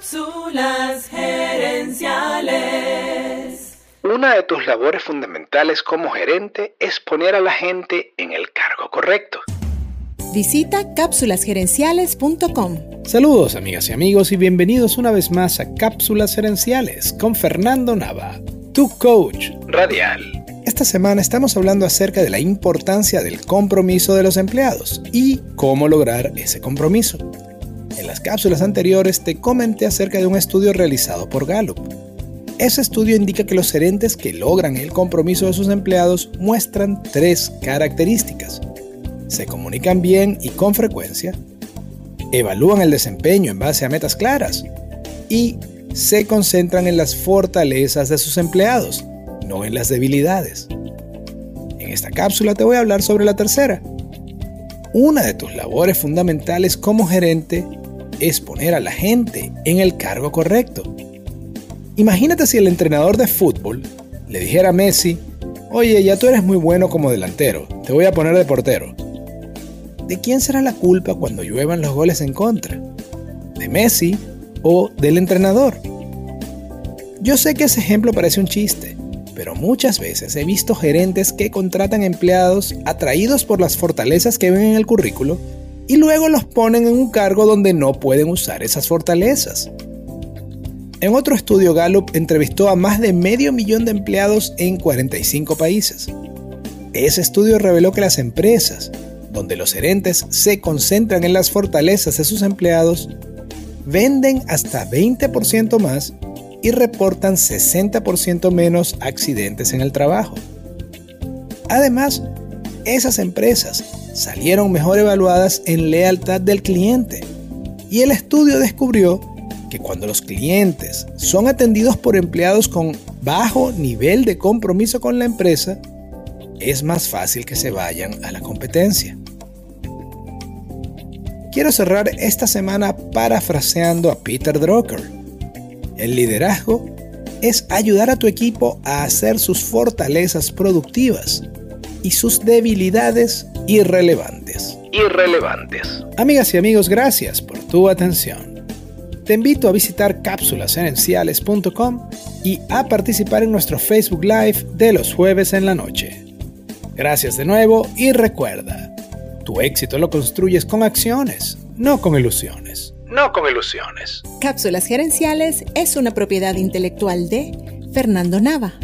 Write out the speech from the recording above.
Cápsulas gerenciales. Una de tus labores fundamentales como gerente es poner a la gente en el cargo correcto. Visita cápsulasgerenciales.com. Saludos amigas y amigos y bienvenidos una vez más a Cápsulas Gerenciales con Fernando Nava, tu coach radial. Esta semana estamos hablando acerca de la importancia del compromiso de los empleados y cómo lograr ese compromiso. Las cápsulas anteriores te comenté acerca de un estudio realizado por Gallup. Ese estudio indica que los gerentes que logran el compromiso de sus empleados muestran tres características se comunican bien y con frecuencia, evalúan el desempeño en base a metas claras y se concentran en las fortalezas de sus empleados, no en las debilidades. En esta cápsula te voy a hablar sobre la tercera. Una de tus labores fundamentales como gerente es poner a la gente en el cargo correcto. Imagínate si el entrenador de fútbol le dijera a Messi, oye, ya tú eres muy bueno como delantero, te voy a poner de portero. ¿de quién será la culpa cuando lluevan los goles en contra? ¿De Messi o del entrenador? Yo sé que ese ejemplo parece un chiste, pero muchas veces he visto gerentes que contratan empleados atraídos por las fortalezas que ven en el currículo y luego los ponen en un cargo donde no pueden usar esas fortalezas. En otro estudio Gallup entrevistó a más de medio millón de empleados en 45 países. Ese estudio reveló que las empresas donde los gerentes se concentran en las fortalezas de sus empleados, venden hasta 20% más y reportan 60% menos accidentes en el trabajo. Además, esas empresas salieron mejor evaluadas en lealtad del cliente y el estudio descubrió que cuando los clientes son atendidos por empleados con bajo nivel de compromiso con la empresa, es más fácil que se vayan a la competencia. Quiero cerrar esta semana parafraseando a Peter Drucker. El liderazgo es ayudar a tu equipo a hacer sus fortalezas productivas y sus debilidades irrelevantes. Irrelevantes. Amigas y amigos, gracias por tu atención. Te invito a visitar cápsulasenenciales.com y a participar en nuestro Facebook Live de los jueves en la noche. Gracias de nuevo y recuerda, tu éxito lo construyes con acciones, no con ilusiones. No con ilusiones. Cápsulas Gerenciales es una propiedad intelectual de Fernando Nava.